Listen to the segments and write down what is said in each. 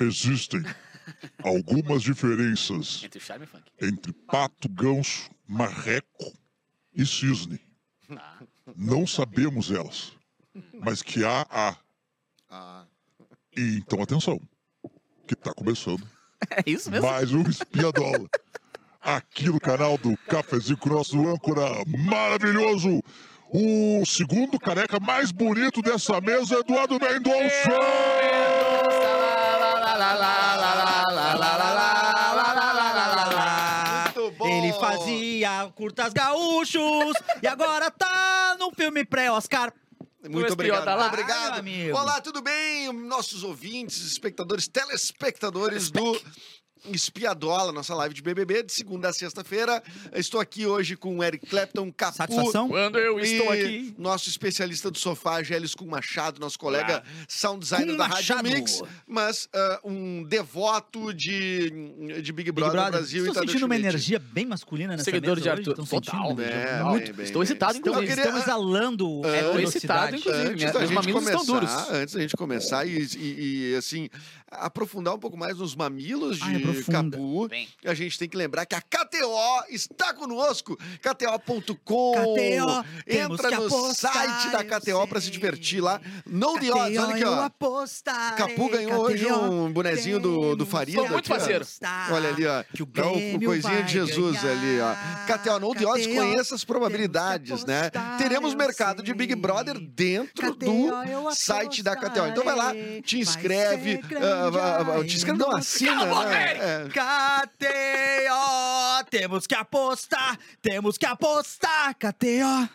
Existem algumas diferenças Entre charme e funk. entre pato, ganso, marreco e cisne. Não sabemos elas, mas que há, há. Ah, E então atenção, que tá começando É isso mesmo? mais um Espiadola. Aqui no canal do Cafezinho com o nosso âncora maravilhoso, o segundo careca mais bonito dessa mesa, Eduardo Mendonça! Muito bom. Ele fazia curtas gaúchos e agora tá no filme pré-Oscar. Muito obrigado. tá lá. obrigado. Amigo. Olá, tudo bem? Nossos ouvintes, espectadores, telespectadores do Espiadola, nossa live de BBB, de segunda a sexta-feira. Estou aqui hoje com o Eric Clapton, Capu. Satisfação? Quando eu estou aqui. Nosso especialista do sofá, Gélis com Machado, nosso colega sound designer da Rádio. Mix, mas ah, um devoto de, de Big Big Brother, Brother, Brasil estou e sentindo uma energia bem masculina nessa Seguidores mesa de hoje? Arthur. Estão Total. sentindo? É, Muito. bem, bem, Estou bem. excitado, Então, inclusive. queria- Estão exalando É, tô velocidade. excitado, inclusive. Antes Minha- da meus gente mamilos estão começar, duros. antes da gente começar e, e- e, assim, aprofundar um pouco mais nos mamilos Ai, Capu, Bem. a gente tem que lembrar que a KTO está conosco, KTO.com. KTO, Entra no apostar, site da KTO para se divertir lá. No The Odds, olha aqui, ó. apostarei, Capu ganhou hoje KTO, um bonezinho do, do. Sou muito parceiro. Olha ali, ó. Que o Dá o- o Grêmio coisinha de Jesus ali, ó. ganhar. KTO no The Odds conheça as probabilidades, né? Teremos mercado de Big. Brother dentro do site da KTO. Então vai lá, te inscreve, ah, ah, a te inscreve, não, assina, Cala a boca, né? É. KTO, temos que apostar, temos que apostar, KTO.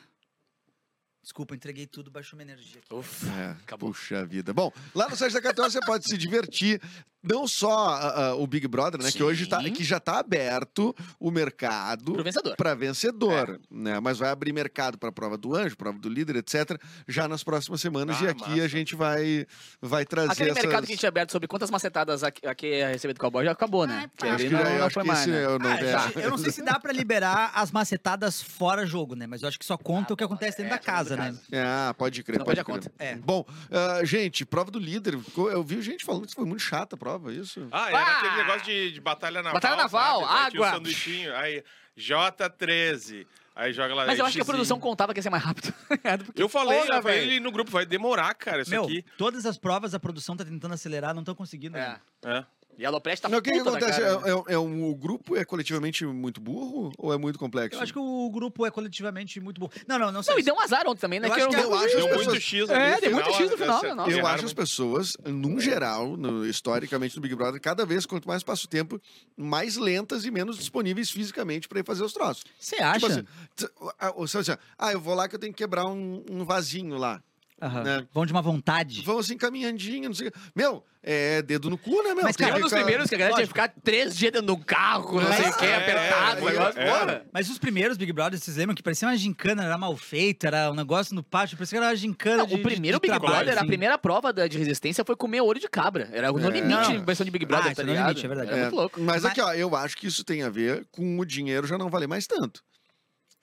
Desculpa, entreguei tudo, baixou minha energia. aqui. Ufa, É, acabou. puxa vida. Bom, lá no site da KTO você pode se divertir. Não só ah, ah, o Big Brother, né? Que hoje tá, Sim. que já tá aberto o mercado Pro vencedor. para vencedor, né? Mas vai abrir mercado para prova do anjo, prova do líder, etc. Já nas próximas semanas Ah, e aqui massa. a gente vai vai trazer Aquele essas... mercado que a gente tinha aberto sobre quantas macetadas aqui, aqui ia receber do cowboy já acabou, né? Ali que não, eu não acho foi que mais, esse né? eu não Ah, é. gente, eu não sei se dá pra liberar as macetadas fora jogo, né? Mas eu acho que só conta o que acontece dentro da casa, né? Ah, pode crer, Não pode pode crer. a conta. É. Bom, ah, gente, prova do líder. Eu vi gente falando que foi muito chata a prova, isso. Ah, era Ah! aquele negócio de, de batalha naval. Batalha naval, sabe? Aí tinha o água. sanduichinho, aí J13. Aí joga lá. Mas eu acho que a produção contava que ia ser mais rápido. Porque, Eu falei, porra, eu falei velho. ali no grupo, vai demorar, cara, isso Meu, aqui. todas as provas a produção tá tentando acelerar, não estão conseguindo. É. né? É. E a Alopreste tá Não, o que, que acontece? cara, né? É, é- é um, o grupo é coletivamente muito burro ou é muito complexo? Eu acho que o grupo é coletivamente muito bom. Não, não, não sei. Não, e deu um azar ontem também, né? Eu que acho que eu acho Deu as muito pessoas- X ali É, deu muito final, X no final, não, não. Eu acho as pessoas, num geral, no- historicamente no Big Brother, cada vez quanto mais passa o tempo, mais lentas e menos disponíveis fisicamente para ir fazer os troços. Você acha? Tipo assim, t- ah, ou seja, ah, eu vou lá que eu tenho que quebrar um, um vasinho lá. Aham. né? Vão de uma vontade. Vão assim caminhandinho, não sei o. Meu, é dedo no cu, né, meu? Mas, Tem cara, Era um dos ficar- primeiros que a galera tinha que ficar três dias dentro do carro, não Mas- sei o que, É, apertado, é, o negócio. é. Mas os primeiros Big Brothers, vocês lembram que parecia uma gincana, era mal feito, era um negócio no pátio, parecia que era uma gincana Não, de o primeiro de Big trabalho, Brother, a assim. primeira prova da- de resistência foi comer olho de cabra. Era no É. limite Não. versão de Big Brother, Ah, tá é no ligado? limite, é verdade. É, muito louco. Mas Mas- aqui, ó, eu acho que isso tem a ver com o dinheiro já não valer mais tanto.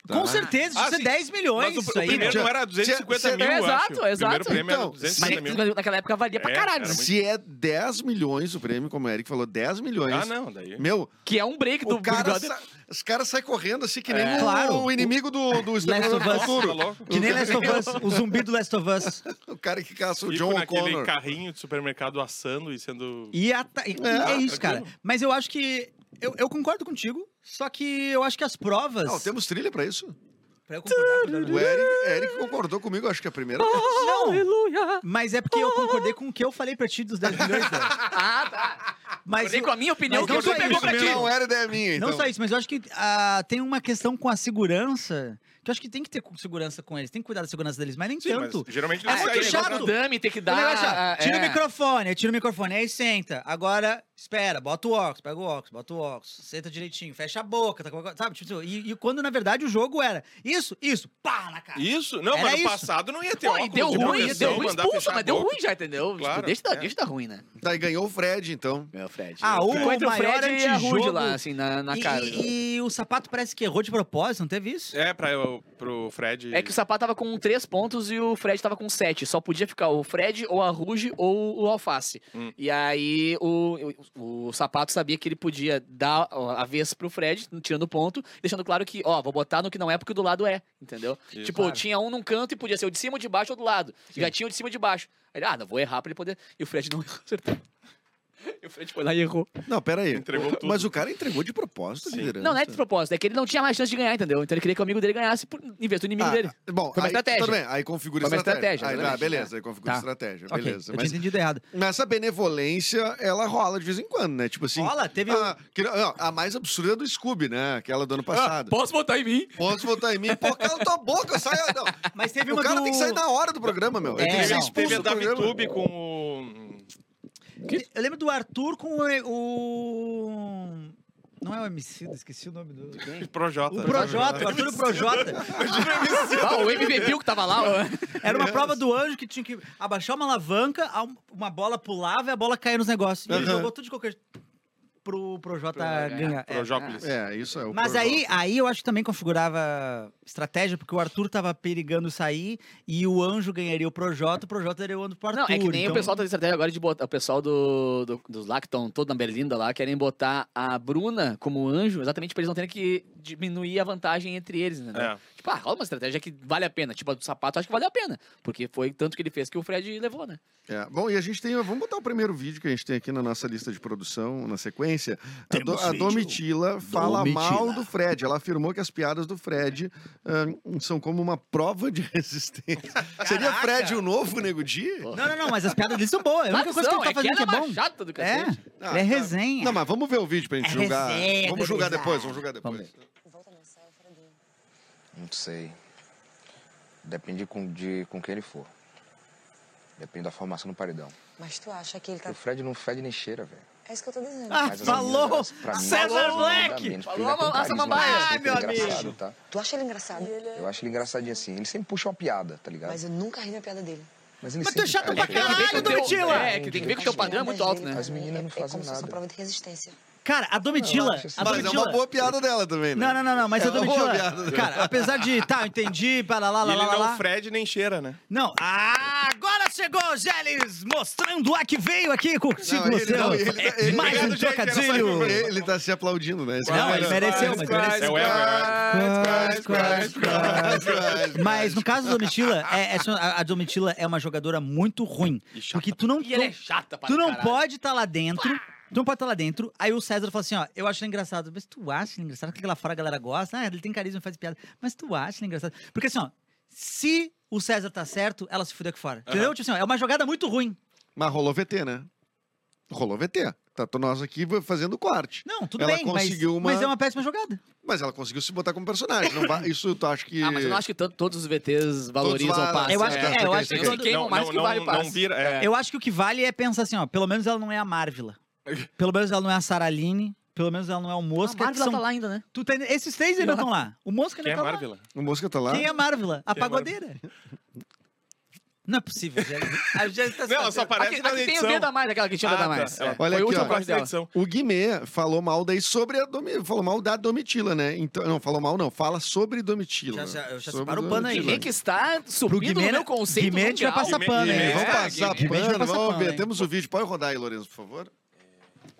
Tá? Com certeza, Ah, isso é sim. 10 milhões. Mas o, isso o aí, primeiro Já- não era 250 cê- mil, É, exato, acho. O exato. primeiro prêmio Então, era 250 mil. Mas naquela época valia pra É, caralho. muito- Se é 10 milhões o prêmio, como o Eric falou, 10 milhões. Ah, não, daí... Meu, Que é um break do o cara sa- os caras saem correndo assim que nem É. o, Claro. o inimigo do, do Exterminador of Us. Tá? Que nem Last of Us, o zumbi do Last of Us. O cara que caça o Fico John naquele O'Connor. carrinho de supermercado assando e sendo... E, a- É, é, isso, cara. Mas eu acho que. Eu, eu concordo contigo, só que eu acho que as provas. Não, temos trilha pra isso. Pra eu concordar com o. Eric, Eric concordou comigo, acho que é a primeira vez. Não, Aleluia! mas é porque eu concordei com o que eu falei pra ti dos 10 milhões, né? Ah, tá. Mas Acordei eu- com a minha opinião, mas que não tu só pegou isso, pra ti. Não era ideia minha, então. Não só isso, mas eu acho que ah, tem uma questão com a segurança. Que eu acho que tem que ter segurança com eles, tem que cuidar da segurança deles, mas nem Sim, mas tanto. geralmente É eles muito saem- chato. dummy, tem que é, dar... tira o é. microfone, aí tira o microfone, aí senta. Agora, espera, bota o óculos, pega o óculos, bota o óculos, senta direitinho, fecha a boca, tá, com- sabe? Tipo, e, e quando na verdade o jogo era isso, isso, pá na cara. Isso? Não, Era mas no isso. passado não ia ter Pô, e óculos deu de ruim, deu ruim, expulsa, mas deu ruim já, entendeu? Tipo, Claro, deixa, dar, é. deixa dar ruim, né? Daí ganhou o Fred, então. Meu Fred. Ah, Meu o Fred. Entre o maior Fred e a Rude antijogo- lá, assim, na, na e, cara. e- e o sapato parece que errou de propósito, não teve isso? É, pra, pro, pro Fred. É que o Sapato tava com 3 pontos e o Fred tava com 7. Só podia ficar o Fred, ou a Ruge, ou o Alface. Hum. E aí o, o, o Sapato sabia que ele podia dar a vez pro Fred, tirando ponto, deixando claro que, ó, vou botar no que não é porque o do lado é, entendeu? Isso. tipo, Claro. tinha um num canto e podia ser o de cima, o de baixo ou do lado. Já tinha o de cima e o de baixo. Aí ele, ah, não vou errar pra ele poder. E o Fred não acertou. E o Fred foi lá e errou. Não, pera aí. Entregou tudo. Mas o cara entregou de propósito a Sim. liderança. Não, não é de propósito, é que ele não tinha mais chance de ganhar, entendeu? Então ele queria que o amigo dele ganhasse por, em vez do inimigo Ah, dele. Bom, Foi uma aí, estratégia. Tudo bem, aí configura Foi uma estratégia. estratégia, Aí, tá, exatamente. beleza, aí configura Tá. estratégia, Ok, beleza. eu Mas tinha entendido errado. nessa benevolência, ela rola de vez em quando, né? Tipo assim... Rola, teve A, que- não, a mais absurda é do Scooby, né? Aquela do ano passado. Posso votar em mim? Posso votar em mim? Pô, cala tua boca, sai... Não. Mas teve O uma cara do... tem que sair na hora do programa, meu. Ele É, tem que ser não. expulso Teve a da. VTube com o. Eu lembro do Arthur com o... o- Não é o MC, esqueci o nome do... Projota. O Projota, o Arthur e o Projota. Ah, o MVP que tava lá, ó. Era uma prova do anjo que tinha que abaixar uma alavanca, uma bola pulava e a bola caía nos negócios. E ele Aham. jogou tudo de qualquer pro Projota Pra ganhar. ganhar. É. Projópolis. É, isso é o Mas aí, aí eu acho que também configurava estratégia, porque o Arthur tava perigando sair e o anjo ganharia o Projota, o Projota daria o ano pro Arthur. Não, é que nem então- o pessoal tá de estratégia agora de botar. O pessoal do, do- dos lá que estão todo na Berlinda lá querem botar a Bruna como anjo, exatamente pra eles não terem que diminuir a vantagem entre eles, entendeu? É. Tipo, ah, rola uma estratégia que vale a pena. Tipo, a do sapato acho que vale a pena. Porque foi tanto que ele fez que o Fred levou, né? É, Bom, e a gente tem. Vamos botar o primeiro vídeo que a gente tem aqui na nossa lista de produção, na sequência. A, do- a Domitila fala mal do Fred. Ela afirmou que as piadas do Fred ahn, são como uma prova de resistência. Seria Caraca! Fred o novo Nego Di? Não, não, não, mas as piadas dele são boas. É a única coisa que ele tá fazendo que é bom. chata do É, cacete. Ah, ele é tá. resenha. Não, mas vamos ver o vídeo pra gente É julgar. resenha, Vamos julgar depois, vamos julgar depois. Vamos Não sei. Depende com, de com quem ele for. Depende da formação no paredão. Mas tu acha que ele tá. O Fred não fede nem cheira, velho. É isso que eu tô dizendo. Ah, Mas as falou! César Black! Falou ele é com a samambaia! ele é Ah, meu amigo! Tá? Tu acha ele engraçado? Eu acho ele engraçadinho assim. Ele sempre puxa uma piada, tá ligado? Mas eu nunca ri na piada dele. Mas, ele Mas tu é sempre- chato ele pra é- Tem que ver que Caralho, teu- Domitila! É, que tem que ver que o teu padrão é muito alto, né? As meninas não é, fazem é como se fosse nada. uma prova de resistência. Cara, a Domitila. Assim. a Mas é Domitila... uma boa piada dela também, né? Não, não, não, não, mas É a uma boa Domitila. Cara, apesar de. Tá, eu entendi, para lá, E lá, ele lá, não lá. Fred nem cheira, né? Não, ah, agora chegou o Gélis mostrando a que veio aqui contigo, Não, o seu. não, ele- ele- Mais um trocadilho. ele- Ele tá se aplaudindo, né? Esse Não, cara- ele mereceu, mas mereceu. É. Mas no caso da Domitila, é, é a, a Domitila é uma jogadora muito ruim. E chata. Porque tu não, E ela é tu, chata para tu não pode estar lá dentro. Tu não pode estar lá dentro. Aí o César fala assim: ó, eu acho ele engraçado. Mas tu acha ele engraçado? Porque lá fora a galera gosta. Ah, ele tem carisma, faz piada. Mas tu acha ele engraçado? Porque assim, ó, se o César tá certo, ela se fudeu aqui fora. Entendeu? Tipo assim, ó, é uma jogada muito ruim. Mas rolou VT, né? Rolou VT. Tá nós aqui fazendo corte. Não, tudo Ela bem, mas, conseguiu uma- mas é uma péssima jogada. Mas ela conseguiu se botar como personagem. Não vai- Isso tu acha que. Ah, mas eu não acho que to- todos os VTs valorizam va- o passe. Eu acho que- né? é, eu acho que Eles quando- queimam mais do que vale o passe. não vira. É. Eu acho que o que vale é pensar assim, ó, pelo menos ela não é a Marvila. Pelo menos ela não é a Saraline. Pelo menos ela não é o A Mosca. que Marvel são... tá lá ainda, né? Tu tá- Esses três ainda estão lá. O Mosca ainda Quem é tá lá. Marvel? O Mosca tá lá? Quem é a Marvila? A Quem é pagodeira. Não é possível, Jé. A Jé tá Não, ela só aparece Aqui, na aqui tem o dedo a mais, aquela que tinha o dedo a Ah, tá. mais. Ela- É. Olha Foi o aqui, último ó. corte dela. edição. O Guimê falou mal daí sobre a Domitila. Falou mal da Domitila, né? Então, não, falou mal não. Fala sobre Domitila. Já- já- eu já separo o pano aí. Quem que está subindo Guimê, no meu conceito Guimê, a gente vai mundial. passar Guimê- pano, hein? Guimê- Vamos É, passar Guimê, a pano, vamos ver. Temos o vídeo. Pode rodar aí, Lourenço, por favor.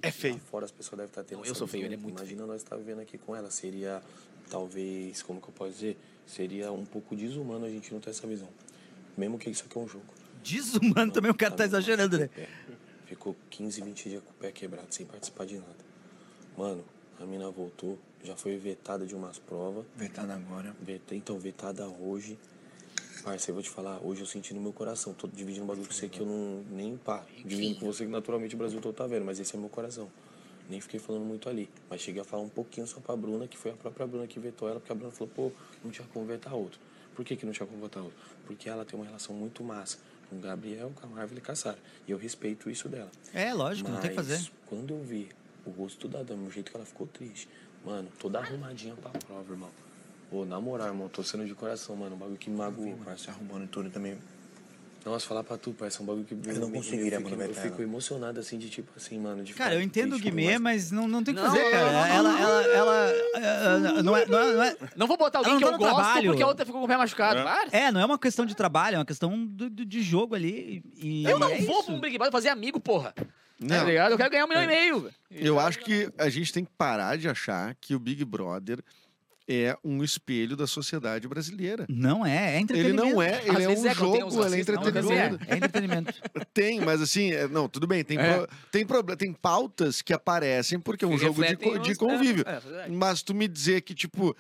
É feio. Fora as pessoas devem estar tendo Eu essa sou feio, ele é muito Imagina nós estar vivendo aqui com ela. Seria, talvez, como que eu posso dizer? Seria um pouco desumano a gente não ter essa visão. Mesmo que isso aqui é um jogo. Desumano também, o cara tá exagerando, né? Ficou 15, 20 dias com o pé quebrado, sem participar de nada. Mano, a mina voltou, já foi vetada de umas provas. Vetada agora. Veta- Então, vetada hoje. Parça, eu vou te falar, hoje eu senti no meu coração. Tô dividindo um bagulho com você que eu não. Nem pá. Dividindo com você que naturalmente o Brasil todo tá vendo, mas esse é meu coração. Nem fiquei falando muito ali. Mas cheguei a falar um pouquinho só pra Bruna, que foi a própria Bruna que vetou ela, porque a Bruna falou, pô, não tinha como vetar outro. Por que, que não tinha como vetar outro? Porque ela tem uma relação muito massa com o Gabriel, com a Marvel e com a Sara. E eu respeito isso dela. É, lógico, não tem que Mas fazer. Quando eu vi o rosto da dama, o jeito que ela ficou triste, mano, toda arrumadinha pra prova, irmão. Ô, na moral, irmão, tô sendo de coração, mano. Um bagulho que me magoou, parça. Se arrumando tudo também. Nossa, falar pra tu, parça, é um bagulho que. Mas não conseguiria, eu mano, eu fico emocionado, assim, de tipo assim, mano. De Cara, ficar eu entendo o Guimê, mas- mas não, não tem o que fazer, cara. ela, não. ela, ela, não, é, não, é, não é- Não vou botar alguém que eu tá no gosto trabalho. porque a outra ficou com o pé machucado. É. É, não é uma questão de trabalho, é uma questão do- do- de jogo ali. E Eu não é vou um Big Brother fazer amigo, porra. Tá Não, ligado? Eu quero ganhar um milhão e meio. eu acho que a gente tem que parar de achar que o Big Brother é um espelho da sociedade brasileira. Não é, é Ele entretenimento. não é, ele é vezes um é jogo, ele é racistas, não, entretenimento. é, é entretenimento. Tem, mas assim, é- não, tudo bem, tem, É. pro- tem problema, tem pautas que aparecem porque é um Que jogo de, de convívio. É, é. Mas tu me dizer que, tipo,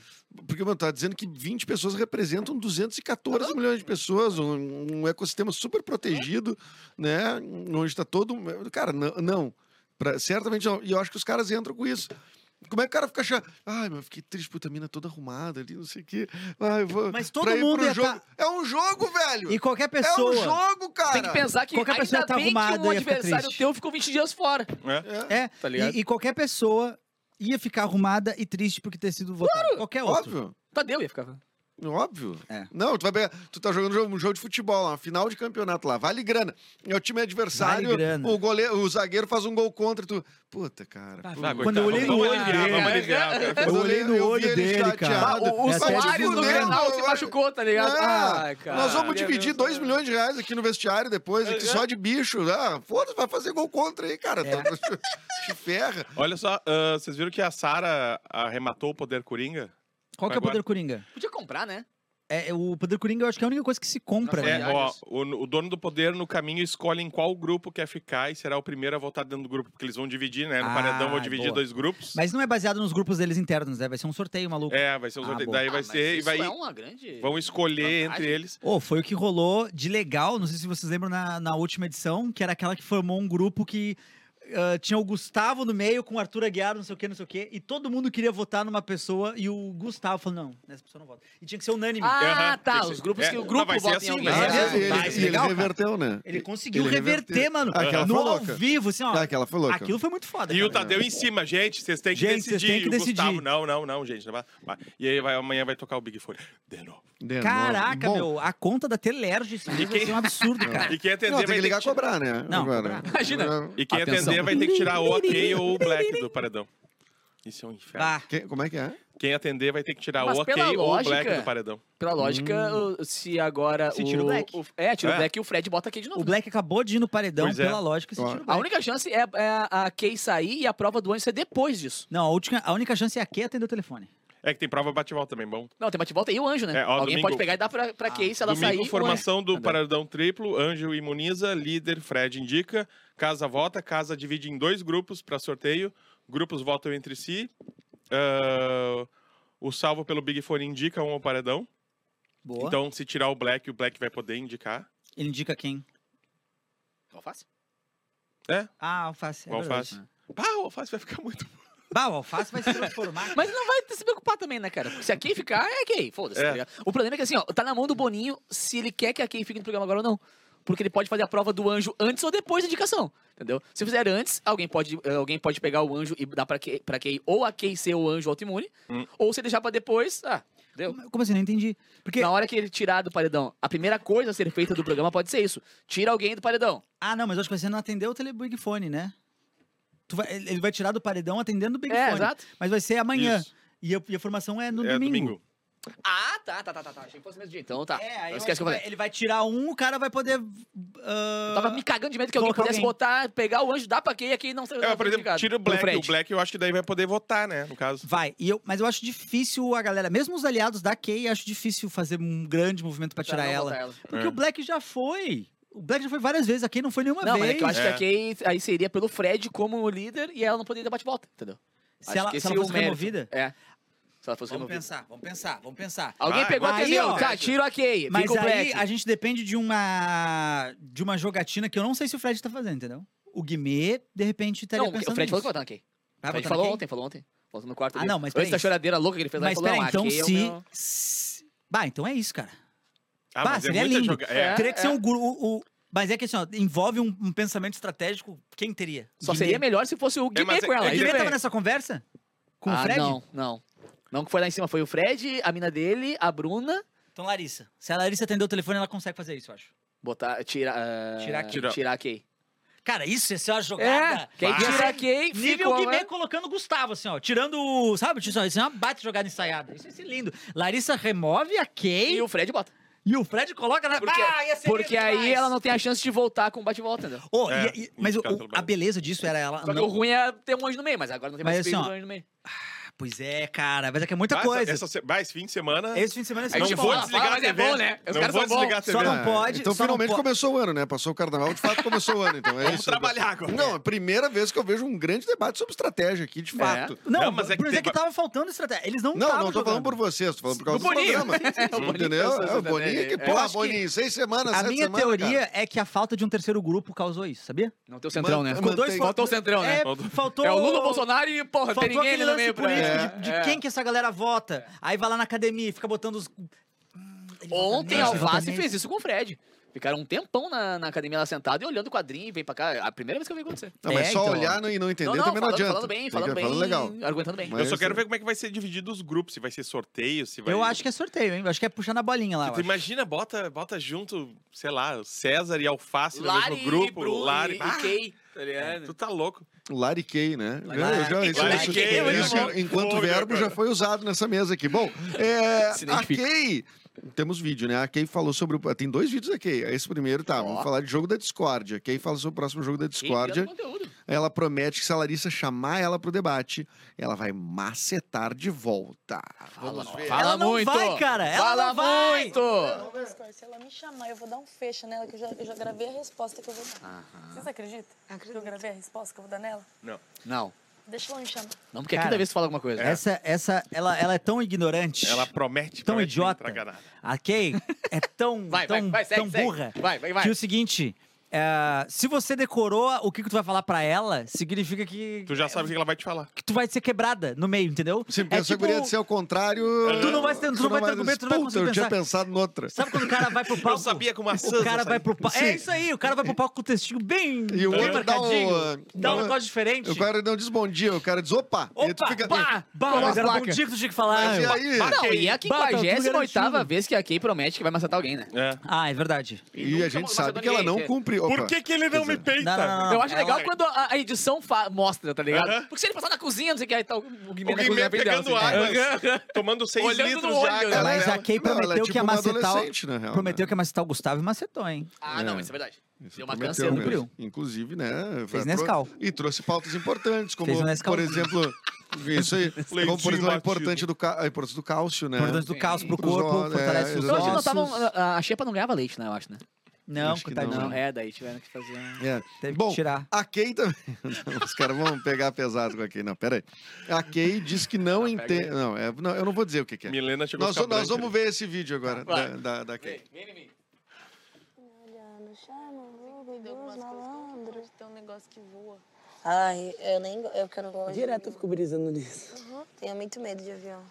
porque, mano, tá dizendo que 20 pessoas representam 214 milhões de pessoas, um, um ecossistema super protegido, né? Onde tá todo. Cara, não. não Pra- certamente não. E eu acho que os caras entram com isso. Como é que o cara fica achando? Ai, mas eu fiquei triste, puta, a mina toda arrumada ali, não sei o quê. Ai, vou. Mas todo pra mundo ia jogo. tá- É um jogo, velho! E qualquer É pessoa. um jogo, cara! Tem que pensar que Qualquer ainda pessoa tá bem arrumada que um adversário triste. teu ficou 20 dias fora. É. É, Tá ligado? e, e qualquer pessoa ia ficar arrumada e triste porque ter sido votada. Qualquer outro. Óbvio. Tadeu ia ficar. Óbvio. É. Não, tu vai pegar. Tu tá jogando um jogo, um jogo de futebol, uma final de campeonato lá. Vale grana. É o time adversário. Vale grana. O, goleiro, o zagueiro faz um gol contra e tu. Puta, cara. Ah, pô. Quando eu olhei no olho dele- Eu olhei no olho ele dele, cara. o o no fuder, Grenal se machucou, tá ligado? Ah, cara. nós vamos dividir ver 2 essa- milhões de reais aqui no vestiário depois, aqui só de bicho. Ah, foda-se, vai fazer gol contra aí, cara. É. Te ferra. Olha só, ah, vocês viram que a Sara arrematou o poder Coringa? Qual que é o Agora- poder Coringa? Podia comprar, né? É, é, o poder Coringa eu acho que é a única coisa que se compra, É, né? Aliás, ó, o, o dono do poder no caminho escolhe em qual grupo quer ficar e será o primeiro a votar dentro do grupo, porque eles vão dividir, né? No Ah, paredão vão dividir boa. dois grupos. Mas não é baseado nos grupos deles internos, né? Vai ser um sorteio maluco. É, vai ser um Ah, sorteio. boa. Daí vai Ah, mas ser. e isso vai, é uma grande... Vão escolher vantagem. entre eles. Ô, foi o que rolou de legal, não sei se vocês lembram na, na última edição, que era aquela que formou um grupo que ah, tinha o Gustavo no meio com o Arthur Aguiar, não sei o que, não sei o que, e todo mundo queria votar numa pessoa e o Gustavo falou, não, nessa pessoa não vota. E tinha que ser unânime. Ah, tá. Os grupos é, que o não, grupo vai ser vota assim, em alguém. vai É, ser né? assim. e ele, e ele legal, cara. reverteu, né? Ele conseguiu Ele reverter, mano. Ah, aquela no ao vivo, assim, ó. Ah, aquela foi louca. Aquilo foi muito foda, E cara. o Tadeu em cima, gente, vocês têm que Gente, vocês decidir. têm que o Gustavo, decidir. não, não, não, gente. não vai- vai. E aí vai, amanhã vai tocar o Big Four. De novo. De novo. Caraca, Bom, meu, a conta da Telerge vídeo vai ser um absurdo, cara. E quem atender Não, tem vai ligar que a cobrar, né? Não, Agora. Imagina. E quem Atenção. atender vai ter que tirar ou a Kay ou o Black do paredão. Isso é um inferno. Ah, Quem- como é que é? Quem atender vai ter que tirar Mas ou a Kay ou o Black do paredão. Pela lógica, o- se agora Se o... tira o Black. o- é, tira É. o Black e o Fred bota aqui de novo. o Black acabou de ir no paredão, Pois é. pela lógica, se tira o A Black. única chance é, é a Kay sair e a prova do anjo ser depois disso. Não, a, última, a única chance é a Kay atender o telefone. É que tem prova bate-volta também, bom. Não, tem bate-volta e o anjo, né? É, ó, Alguém domingo- pode pegar e dar pra, pra Kay se ela sair. Domingo, o formação do anjo. paredão triplo, Anjo imuniza, líder Fred indica, casa vota, casa divide em dois grupos para sorteio, grupos votam entre si, ah, o salvo pelo Big Fone indica um ao paredão, Boa. então se tirar o Black, o Black vai poder indicar. Ele indica quem? Alface? Ah, alface. É o verdade. Alface. Pá, o Alface vai ficar muito... Bah, o alface vai se transformar. Mas não vai se preocupar também, né, cara? Porque se a Kay ficar, é a Kay. Foda-se, É. tá ligado? O problema é que assim, ó, tá na mão do Boninho se ele quer que a Kay fique no programa agora ou não. Porque ele pode fazer a prova do anjo antes ou depois da indicação. Entendeu? Se fizer antes, alguém pode, eh, alguém pode pegar o anjo e dar pra Kay, pra Kay ou a Kay ser o anjo autoimune, Hum. ou se deixar pra depois, ah, entendeu? Como assim? Não entendi. Porque... Na hora que ele tirar do paredão, a primeira coisa a ser feita do programa pode ser isso. Tira alguém do paredão. Ah, não, mas eu acho que você não atendeu o Telebig Fone, né? Tu vai- ele vai tirar do paredão atendendo o Big É, Fone. exato. Mas vai ser amanhã. E a, e a formação é no É domingo. domingo. Ah, tá, tá, tá, tá, tá. Achei que fosse mesmo dia. Então tá. É, aí esquece que eu falei. ele vai tirar um, o cara vai poder. Eu tava me cagando de medo que alguém pudesse alguém. botar, pegar o anjo, dar pra Kay e a Kay não ser É, por exemplo, tira o Black, o. Black eu acho que daí vai poder votar, né, no caso. Vai, e eu, mas eu acho difícil a galera, mesmo os aliados da Kay, acho difícil fazer um grande movimento pra tirar ela. ela. Porque É. o Black já foi. O Black já foi várias vezes, a Kay não foi nenhuma Não, vez. é que eu acho É. que a Kay aí seria pelo Fred como líder e ela não poderia dar bate-volta, entendeu? Se Acho ela, se ela é o fosse mérito. removida. É. Se ela fosse Vamos removida. pensar, vamos pensar, vamos pensar. Alguém Vai, pegou. Aí, ó. Tá, tira a Kay. Mas o aí Black. a gente depende de uma de uma jogatina que eu não sei se o Fred tá fazendo, entendeu? O Guimê, de repente, estaria Não, pensando o Fred falou que nisso. vai votar na Kay. Vai a votar na falou Kay? ontem, falou ontem. Falou no quarto Ah, dele. não, mas Antes da choradeira louca que ele fez lá, Mas ele falou, peraí, não, a então Kay é o se- Bah, então é isso, cara. Ah, Bah, mas é seria muita lindo. joga... é. Teria que ser é. um guru... o- o- Mas é que assim, ó, envolve um, um pensamento estratégico, quem teria? Só Guimê. seria melhor se fosse o Guimê é- com ela. é O Guimê tava nessa conversa? Com ah, o Fred? Não, não. Não que foi lá em cima, foi o Fred, a mina dele, a Bruna, Então, Larissa. Se a Larissa atender o telefone, ela consegue fazer isso, eu acho. botar, tirar, ah, Tirar a Kay. tirar, tirar a Kay. Cara, isso ia ser uma jogada. É, quem tira a Kay, Nível ficou, Guimê né? colocando o Gustavo, assim, ó. Tirando o. Sabe, isso é uma bate jogada ensaiada. Isso ia ser lindo. Larissa remove a Kay E o Fred bota. E o Fred coloca na. Porque, Ah, ia ser porque aí demais. ela não tem a chance de voltar com o bate-volta, entendeu? Ô, É, e- e- mas o- a beleza disso era ela. Só que não- o ruim é ter um anjo no meio, mas agora não tem mais Mas assim, ó, do anjo no meio. Pois é, cara. Mas é que é muita Mas coisa. Essa, se- esse fim de semana. Esse fim de semana é não vou desligar a mas é TV. bom, né? Os não caras vou são desligar a TV. Só não Ah, pode- Então só não finalmente po- começou o ano, né? Passou o carnaval, de fato começou o ano. Então é Vamos isso. trabalhar agora. Não, é a primeira vez que eu vejo um grande debate sobre estratégia aqui, de fato. Não, Não, mas é que mas é tem- que tava faltando estratégia. Eles não Não, não tô falando jogando. por vocês, tô falando por causa Do do, Boninho. programa. O Boninho Entendeu? pensou É, isso o Boninho também. que, É. acho que Boninho, seis semanas, A sete minha semanas, teoria cara. é que a falta de um terceiro grupo causou isso, sabia? Não tem o centrão, né? Mantém- Faltou o centrão, né? É, Faltou-. É o Lula, o Bolsonaro e, porra, Faltou tem ninguém aquele ali no lance meio pra... político É, de, de é. quem que essa galera vota. Aí vai lá na academia e fica botando os. Hum, ele Ontem a Alface fez isso com o Fred. Ficaram um tempão na, na academia lá sentado e olhando o quadrinho e vem pra cá. A primeira vez que eu vi acontecer. Não, mas É, só então. olhar e não entender não, não, também não falando, adianta. falando bem, falando bem, falando legal. argumentando bem. Mas- Eu só quero ver como é que vai ser dividido os grupos, se vai ser sorteio, se vai... Eu acho que é sorteio, hein? Eu acho que é puxando a bolinha lá. acho. imagina, bota, bota junto, sei lá, César e Alface no Lari mesmo grupo. Bruno Lari. e, Ah, e Kay, tá ligado? Tu tá louco. Kay, né? Larry Eu já- isso- Larry isso- né? isso, enquanto verbo né, já foi usado nessa mesa aqui. Bom, é, a. Kay... Temos vídeo, né? A Kay falou sobre... o- Tem dois vídeos da Kay. Esse primeiro, tá, vamos falar de jogo da discórdia. A Kay fala sobre o próximo jogo da discórdia. Ela promete que se a Larissa chamar ela pro debate, ela vai macetar de volta. Vamos ver. Fala Ela não muito. vai, cara, ela Fala não vai. muito. Se ela me chamar, eu vou dar um fecho nela, que eu já, eu já gravei a resposta que eu vou dar. Vocês acreditam? Que eu gravei a resposta que eu vou dar nela? Não. Deixa ela me chamar. Não, porque é a Cara, quinta vez que fala alguma coisa. Essa, essa, ela, ela é tão ignorante. Ela promete, Tão promete não idiota. A Kay é tão, Vai, vai, tão, vai, segue, tão segue. burra Vai, vai, vai. que o seguinte. É, se você decorou o que, que tu vai falar pra ela, significa que, Tu já sabe o que ela vai te falar. que tu vai ser quebrada no meio, entendeu? Se é guria de ser ao contrário... Tu não vai ter- tu não vai ter argumento, tu não vai conseguir eu tinha pensar. pensado noutra. Sabe quando o cara vai pro palco? Eu sabia com maçãs. O cara vai pro palco. É isso aí, o cara vai pro palco com o textinho bem, E o bem outro dá marcadinho. um, Dá um uh, negócio diferente. O cara não diz bom dia, o cara diz opa. e aí tu Opa, fica... bah, bah, mas era bom dia que tu tinha que falar. Mas e aí? Não, e é a Bah, tá tudo 58 garantido. vez que a Kay promete que vai macetar alguém, né? É. Ah, é verdade. E a gente sabe que ela não cumpre... Por que, que ele não me peita? Não, não, não, Eu acho legal quando a, a edição fa- mostra, tá ligado? Aham. Porque se ele passar na cozinha, não sei o que, aí tá o O Guimê na cozinha frente dela, pegando assim. água, Aham. tomando 6 Olhando no litros de olho, água. né? Mas a Kay ela é prometeu tipo que ia uma macetar. o- adolescente, na real, Prometeu né? que ia macetar o Gustavo e macetou, hein? Ah, não, isso é verdade. Deu uma Prometeu câncer. mesmo. cumpriu. Inclusive, né? Fez Nescau. pro- E trouxe pautas importantes, como, Fez Nescau. por exemplo, isso aí. como, por exemplo, a, batido. importante do, ca- a importância do cálcio, né? Importante do caos pro Pros corpo, ossos, fortalece é, os acho que não ossos. tavam, a, a Xepa não ganhava leite, né? Eu acho, né? Não, Acho que coitadinho. Não. Não, é, daí tiveram que fazer. um- É. Teve Bom, que tirar. a Kay também. Não, os caras vão pegar pesado com a Kay. Não, pera aí. A Kay diz que não entende. Não, é, não, eu não vou dizer o que, que é. Milena chegou Nós, nós branca vamos ali. ver esse vídeo agora Vai. da, da, da Kay. Vem em mim. Chama o Google dos malandros. Tem um negócio que voa. Ai, eu nem eu que eu não gosto. Direto eu fico brisando nisso. Uhum. Tenho muito medo de avião.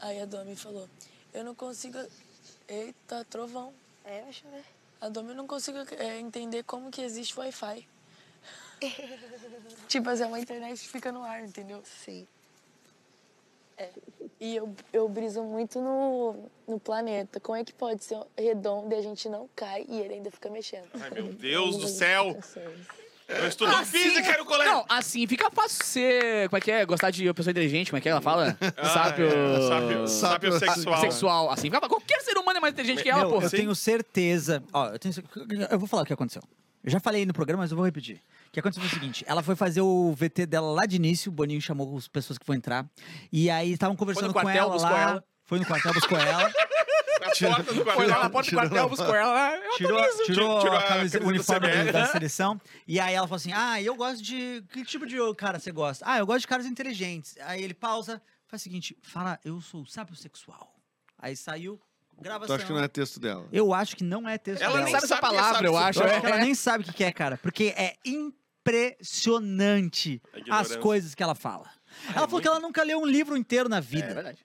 Aí a Domi falou, eu não consigo... Eita, trovão. É, deixa eu ver. A Domi não consigo é, entender como que existe Wi-Fi. tipo assim, é uma internet que fica no ar, entendeu? Sim. E eu, eu briso muito no, no planeta. Como é que pode ser redondo e a gente não cai e ele ainda fica mexendo? Ai, meu Deus do céu. Eu estudei Assim- física no colégio. Não, assim fica fácil ser. Como é que é? Gostar de uma pessoa inteligente, como é que ela fala? Ah, Sápio. é, sápio. Sápio sexual. Sexual. Assim fica Qualquer é mais inteligente que ela, Meu, porra. eu tenho certeza. Ó, eu, tenho eu vou falar o que aconteceu. Eu já falei no programa, mas eu vou repetir. O que aconteceu foi o seguinte: ela foi fazer o VT dela lá de início, o Boninho chamou as pessoas que vão entrar. E aí estavam conversando com quartel, ela buscou lá. ela. Foi no quartel, buscou ela. Na porta do Foi lá quartel. na porta do Tirou quartel, buscou ela. Eu Tirou, autorizo. tirou, tirou a camisa- o do uniforme da, da seleção. E aí ela falou assim: Ah, eu gosto de. Que tipo de cara você gosta? Ah, eu gosto de caras inteligentes. Aí ele pausa, faz o seguinte: fala, eu sou sábio sexual. Aí saiu, Tu gravação. acha que não é texto dela? Eu acho que não é texto Ela dela. Nem nem sabe essa é palavra, eu acho. Eu acho é. que ela nem sabe o que é, cara. Porque é impressionante as coisas que ela fala. Ela falou que ela nunca leu um livro inteiro na É vida. verdade.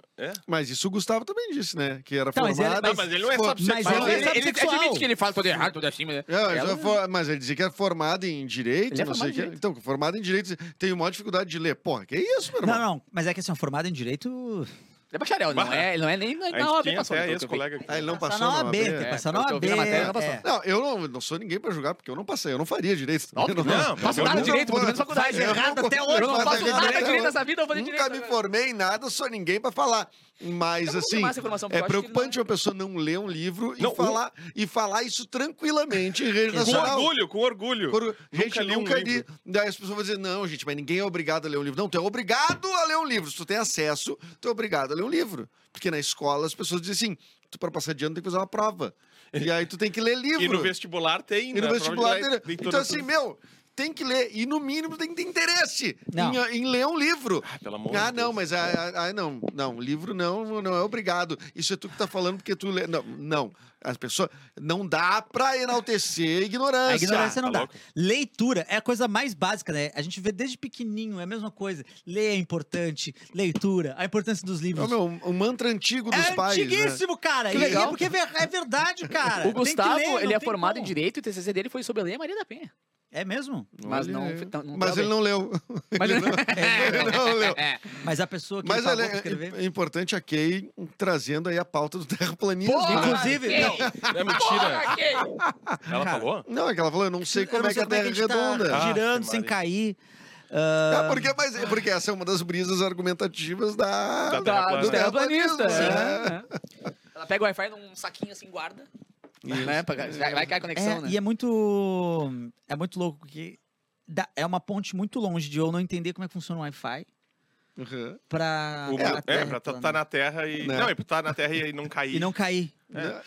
Mas isso o Gustavo também disse, né? Que era mas ele- formado. Não, mas ele não é mas sexual. ele- Mas ele, ele admite que ele fala tudo errado, tudo assim, mas... Ele Ela- for- mas ele dizia que era formado em direito, Ele é não sei o em que. direito. Então, formado em direito, tem maior dificuldade de ler. Porra, que isso, meu irmão? Não, não, mas é que assim, formado em direito. Ele é bacharel, não é, ele não é nem na A na gente OAB passou. até pelo esse colega aqui. Ah, ele não Passar passou na OAB, OAB? tem que É, passar na pelo OAB. matéria, não passou. é. Não, eu não, não sou ninguém pra julgar, porque eu não passei, eu não faria direito. Que não. Não, Faço nada nunca direito, vou- muito menos faculdade. Faz errado até não- hoje, Eu não faço nada direito nessa vida, eu vou fazer Nunca direito. me formei em nada, sou ninguém pra falar. Mas assim, é preocupante não- uma pessoa não ler um livro Não, e, falar, e falar isso tranquilamente em rede Com nacional. orgulho, com orgulho. Por- Gente, Nunca li um nunca li. livro. Daí as pessoas vão dizer, não, gente, mas ninguém é obrigado a ler um livro. Não, tu é obrigado a ler um livro. Se tu tem acesso, tu é obrigado a ler um livro. Porque na escola as pessoas dizem assim, tu para passar de ano tem que fazer uma prova. E aí tu tem que ler livro. E no vestibular tem, E né? no vestibular Provavelmente dele. tem Então, assim, as- meu, tem que ler. E no mínimo tem que ter interesse em, em ler um livro. Ah, pelo amor Ah, de não, Deus. mas ah, ah, ah, não, não, livro não, não é obrigado. Isso é tu que tá falando porque tu lê. Não, não. As pessoas. Não dá pra enaltecer a ignorância. A ignorância não tá dá. louco. Leitura é a coisa mais básica, né? A gente vê desde pequenininho, é a mesma coisa. Ler é importante, leitura, a importância dos É livros. o meu, um mantra antigo dos é pais. né? antiguíssimo, cara. Que E legal. é porque é ver- é verdade, cara. O Gustavo, ler, ele é formado em como. Direito e o TCC dele foi sobre a Lei Maria da Penha. É mesmo? Mas Olha não- não- não Mas ele não leu. Mas ele não, ele não leu. Mas a pessoa que Mas pra escrever... é, é importante a Kay trazendo aí a pauta do terraplanismo. Porra, né? Inclusive, Kay! não, É mentira. Ela Cara, falou? Não, é que ela falou, eu não sei eu como não é que sei a como é Terra é que a tá redonda. Ah, girando que sem cair. Ah, porque, mas, porque essa é uma das brisas argumentativas da, Da Da, terraplanista. do terraplanista. É. é, é. Ela pega o Wi-Fi num saquinho assim, guarda. Né, pra- vai, vai cair a conexão, É, né? E é muito. É muito louco, porque dá- é uma ponte muito longe de eu não entender como é que funciona o Wi-Fi Uhum. pra. O- pra é, Terra pra plana. tá na Terra e. Né? Não, e pra tá na Terra e não cair. E não cair.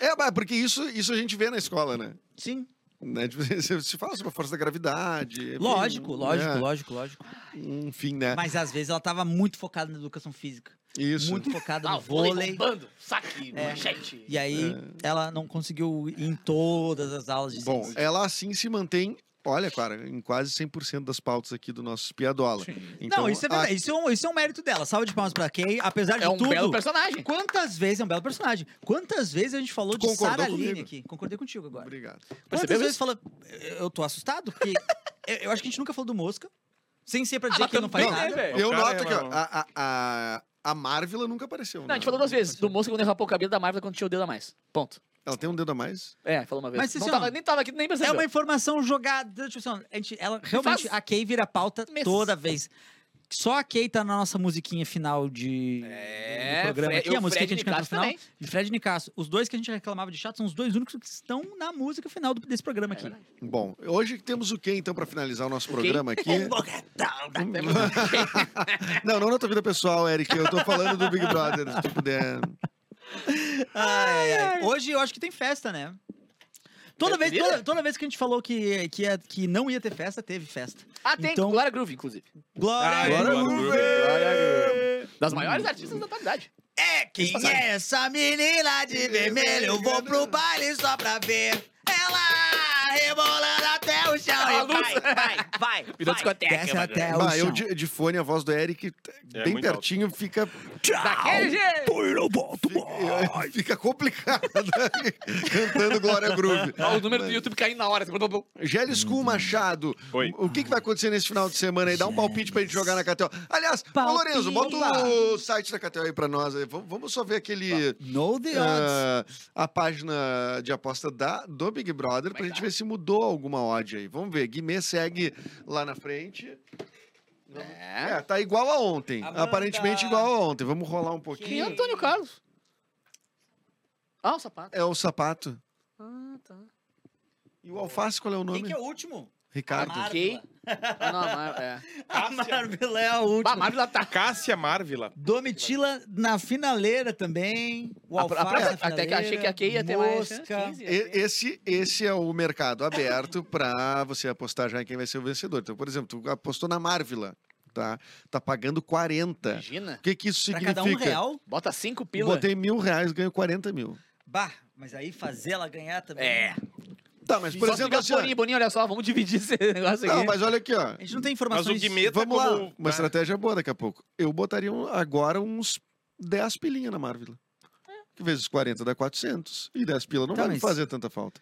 É, mas porque isso, isso a gente vê na escola, né? Sim. Né? Tipo, Se fala sobre a força da gravidade. Lógico, enfim, lógico, né? lógico, lógico. Enfim, né? Mas às vezes ela tava muito focada na educação física. Isso. Muito focada Ah, no o vôlei bombando, saque, É. manchete. E aí ela não conseguiu ir em todas as aulas de Bom, ciência. ela assim se mantém, olha, cara, em quase 100% das pautas aqui do nosso Piadola. Então, não, isso é verdade. Isso, é um, isso é um mérito dela. Salve de palmas pra Kay. Apesar de É um tudo. belo personagem. Quantas vezes é um belo personagem? Quantas vezes a gente falou de Concordou Sarah Line comigo. aqui? Concordei contigo agora. Obrigado. Quantas Percebeu vezes fala. Eu tô assustado, porque eu, eu acho que a gente nunca falou do Mosca. Sem ser pra dizer mas que ele não faz né, nada. velho? Eu noto é que ó, a, a, a, a Marvel nunca apareceu. Não, a né? gente falou duas vezes. Do Mosca quando derrapou o cabelo da Marvel quando tinha o dedo a mais. Ponto. Ela tem um dedo a mais? É, falou uma vez. Mas, não assim, tava, ó, nem tava aqui, nem percebeu. É uma informação jogada. Tipo assim, a gente, ela, realmente, faz- a Kay vira pauta toda vez. Só a Kay tá na nossa musiquinha final de É, do programa Fre- aqui, e a o música que a Fred gente canta no final. também. De Fred e Nicasso. Os dois que a gente reclamava de chato são os dois únicos que estão na música final do- desse programa aqui. Bom, hoje temos o que então para finalizar o nosso quê? programa aqui? Da- não, não na tua vida pessoal, Eric. Eu tô falando do Big Brother, se tu puder. Ai, ai. Hoje eu acho que tem festa, né? Toda vez, Bebida? toda, toda vez que a gente falou que, que, ia- que não ia ter festa, teve festa. Ah, tem Então- Glória Groove, inclusive. Glória! Ah, Groove. Das maiores artistas da atualidade. É, quem é essa menina de vermelho? Eu vou pro baile só pra ver ela rebolando até o chão. E luz. vai, vai, vai. Virou vai. discoteca, Desce até o Bah, eu chão. de, de fone, a voz do Eric, É bem muito pertinho, fica, Daquele jeito. fica, fica complicado cantando Glória Groove. Ó, o número do YouTube caindo na hora. assim, blá, Machado, Oi. o que, que vai acontecer nesse final de semana aí? Dá um palpite pra gente jogar na KTO. Aliás, ô Palpite. Lorenzo, bota o site da KTO aí pra nós. aí. Vamos, vamos só ver aquele... Know the odds. ah, a página de aposta da, do Big Brother pra gente ver se mudou alguma odd aí. Vamos ver. Guimê segue lá na frente. É. É, tá igual a ontem. Amanda. Aparentemente igual a ontem. Vamos rolar um E pouquinho. Antônio Carlos. Ah, o sapato. É o sapato. Ah, tá. E o alface, qual é o Quem nome? que é o último? Ricardo. Amaro. Ok. Ah, não, a Mar- é. A Marvel é a última. A Marvel tá... Cássia Marvila. Domitila na finaleira também. O A- a- Alface a- até que achei que a Kay ia ter mais Mosca. 15. E- Esse, esse é o mercado aberto para você apostar já em quem vai ser o vencedor. Então, por exemplo, tu apostou na Marvila, tá? Tá pagando 40. Imagina. O que que isso Pra significa? cada um real? Bota cinco pila. Botei mil reais, ganho 40 mil. Bah, mas aí fazer ela ganhar também. É. Tá, mas por Só exemplo, assim, Boninho, Boninho, olha só, vamos dividir esse negócio aqui. Não, mas olha aqui, ó. A gente não tem Mas informações. o Guimê tá Vamos lá. como... Uma estratégia boa daqui a pouco. Eu botaria um- agora uns 10 pilinha na Marvel. Que vezes 40 dá 400. E 10 pila não Tá, vai me mas- fazer tanta falta.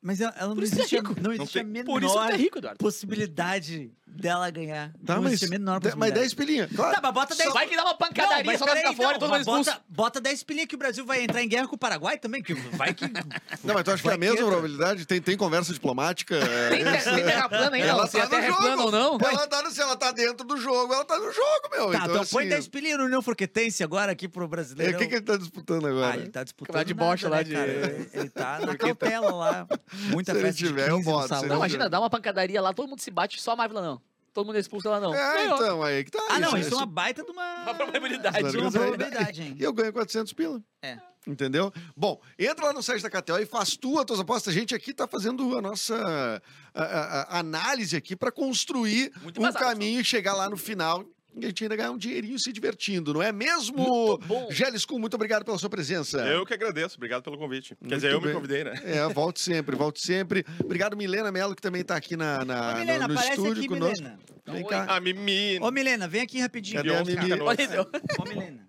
Mas ela, ela não que é existe, a- rico. não existe a menor Por isso que é rico, possibilidade dela ganhar. Tá, não mas, menor de- mas possibilidade. 10 pilinha. Claro. Tá, mas bota 10 Vai que dá uma pancadaria, mas só ficar peraí, fora e não, todo mundo expulso. bota, bota 10 pilinha que o Brasil vai entrar em guerra com o Paraguai também, que vai que... Não, mas tu acha que é a mesma probabilidade? Tem, tem conversa diplomática? é, Tem, tem terra plana ainda, Ela não. Se tá a no terra é jogo. plana ou não. Ela tá, no- se ela tá dentro do jogo, ela tá no jogo, meu. Tá, então, põe assim, 10 pilinha no União Forquetense agora aqui pro é, brasileiro. O que, que ele tá disputando agora? Ah, ele tá disputando Campeonato de bocha lá né, de- cara? Ele- tá na cautela lá. Muita Se festa de tiver, eu 15 no boto, se Não, imagina, dá uma pancadaria lá, todo mundo se bate, só a Marvel não. Todo mundo é expulso, ela não. É, Ganhou. então, aí que tá. Ah, não, isso, isso é uma baita de uma... Uma probabilidade. Isso é uma probabilidade, hein? E eu ganho 400 pila. É. Entendeu? Bom, entra lá no site da KTO e faz tu as tuas apostas. A gente aqui tá fazendo a nossa a- a- a análise aqui para construir Muito um caminho e chegar lá no final e a gente ainda ganhar um dinheirinho se divertindo, não é mesmo? Muito bom. Geliscu, muito obrigado pela sua presença. Eu que agradeço, obrigado pelo convite. Quer dizer, Muito eu bem. me convidei, né? É, volte sempre, volte sempre. Obrigado, Milena Mello, que também tá aqui na, na- Ô, Milena, no, no estúdio aqui, conosco. Milena. Vem Oi. cá. Ah, Mimi. Ô, Milena, vem aqui rapidinho. Cadê a Mimi? Olha. Ô, Milena.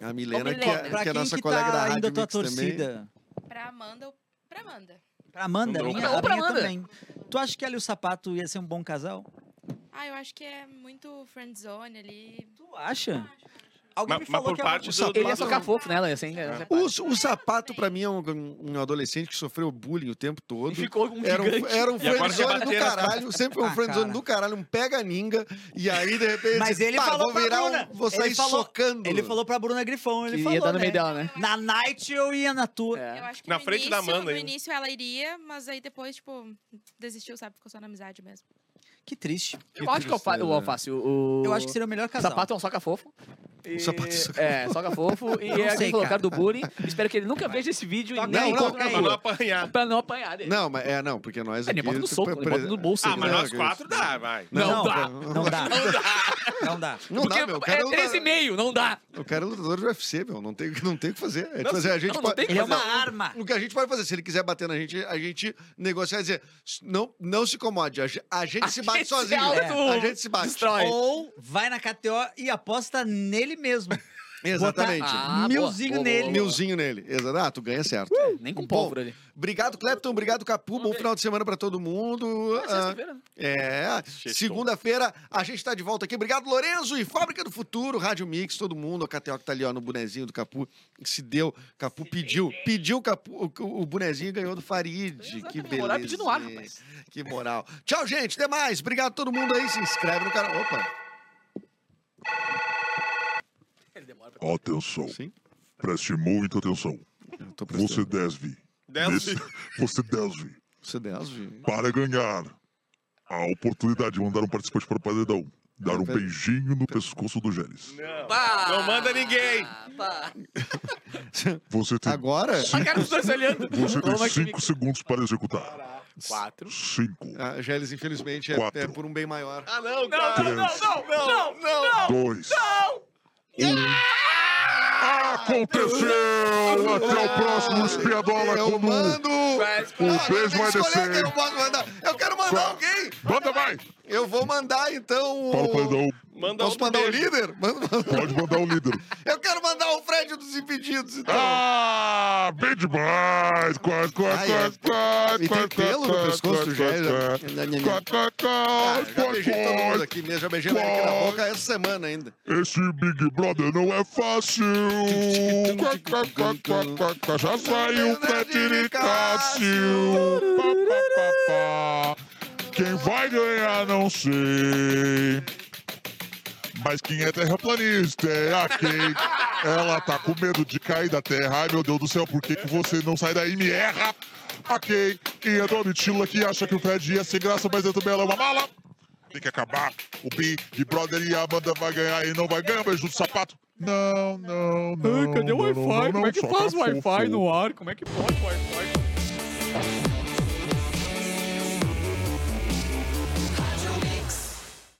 A Milena, Ô, que Milena. é, Pra que é quem nossa que colega da tá Rádio indo a tua Mix também. torcida? Pra Amanda ou pra Amanda? Pra Amanda, a Ou minha, a minha Amanda. também. Tu acha que ela e o Sapato ia ser um bom casal? Ah, eu acho que é muito friendzone ali. Tu acha? Alguém Mas- me mas falou por que parte o do- Sapato... Ele ia socar fofo nela, assim. né? O, o sapato, pra mim, é um, um adolescente que sofreu bullying o tempo todo. E ficou um Era um, era um friendzone do caralho, sempre foi um Ah, friendzone cara. do caralho, um pega-ninga, e aí, de repente, Mas ele falou vou virar Bruna. um, vou sair ele falou, socando. Ele falou pra Bruna Grifão, ele Que falou, ia dar no né? meio dela, né? Na night eu ia na tua. É. Eu acho que Na frente início, da Amanda No ainda. início ela iria, mas aí depois, tipo, desistiu, sabe? Ficou só na amizade mesmo. Que triste. Eu acho que o alfa- o alface, o... Eu acho que seria o melhor O casal. sapato é um soca fofo. E... sapato é um soca É, soca fofo. E Não é cara. cara do bullying. Espero que ele nunca veja esse vídeo e nem aí, encontre. Pra não apanhar. Pra não apanhar dele. Não, mas é, não, porque nós É, aqui... nem bota no soco, pre- nem bota no bolso. Ah, mas Não, nós que quatro dá, vai. Não, Não, pra- não dá. Não dá. Não Porque dá, meu. Cara, é é luta- 13,5, não dá. o cara é lutador do UFC, meu. Não tem, não tem o que fazer. É, tipo Não, assim, a gente não, não pode- tem Ele é fazer. uma arma. O que a gente pode fazer, se ele quiser bater na gente, a gente negociar e dizer, não, não se incomode, a a gente se bate gente sozinho. É, A gente se bate. destrói. Ou vai na KTO e aposta nele mesmo. Exatamente. Ah, boa, milzinho boa, nele. boa, boa. Milzinho nele. Exato. Ah, tu ganha certo. Nem com pólvora ali. Obrigado, Clepton. Obrigado, Capu. Bom final de semana pra todo mundo. É Ah, sexta-feira. É, segunda-feira a gente tá de volta aqui. Obrigado, Lorenzo e Fábrica do Futuro, Rádio Mix, todo mundo. A KTO que tá ali, ó, no bonezinho do Capu. que Se deu, Capu pediu, pediu o, Capu, o, o bonezinho e ganhou do Farid. Que beleza. moral é pedir no ar, rapaz. Que moral. Tchau, gente. Até mais. Obrigado a todo mundo aí. Se inscreve no canal. Opa. Atenção. Sim. Preste muita atenção. Você deve. Deve. nesse- Você deve. Você deve. Para ganhar a oportunidade de mandar um participante para o paredão. Dar um beijinho no pescoço do Gélis. Não. Pá! Não manda ninguém. Pá! Você tem, Agora, A cara dos dois olhando. você tem Toma cinco segundos para executar. Quatro. Cinco, a Gélis, infelizmente, é, é por um bem maior. Ah, não, Não, cara. não, não, não, não, não, dois, um. Aconteceu! Até o próximo espiadola Eu quando mando. Ah, beijo escolher descer. quem eu posso mandar. Eu quero mandar alguém. Manda vai! Eu vou mandar, então. o- Para o. Manda Posso mandar o beijo. líder? Manda- manda- Pode mandar o líder. Eu quero mandar o Fred dos Impedidos, então. Ah, bem demais! Quase, quase, Ah, é. quase, quase, E tem quase, pelo no quase, pescoço do quase, Gélis. quase, nha. quase, quase, Ah, quase, já beijei todo mundo quase. aqui mesmo, já beijei aqui na boca essa semana ainda. Esse Big Brother não é fácil. Já saiu o Fred Nicásio. Pá, pá, pá, pá. Quem vai ganhar, não sei. Mas quem é terraplanista é a Kay. Ela tá com medo de cair da terra. Ai, meu Deus do céu, por que, que você não sai daí e me erra? A Kay e a Domitila que acha que o Fred ia ser graça, mas dentro dela é uma mala. Tem que acabar. O Big Brother e a Amanda vai ganhar e não vai ganhar beijo do sapato. Não, não, não. Ai, cadê o Wi-Fi? Como é que faz tá o Wi-Fi fofo. no ar? Como é que pode o Wi-Fi?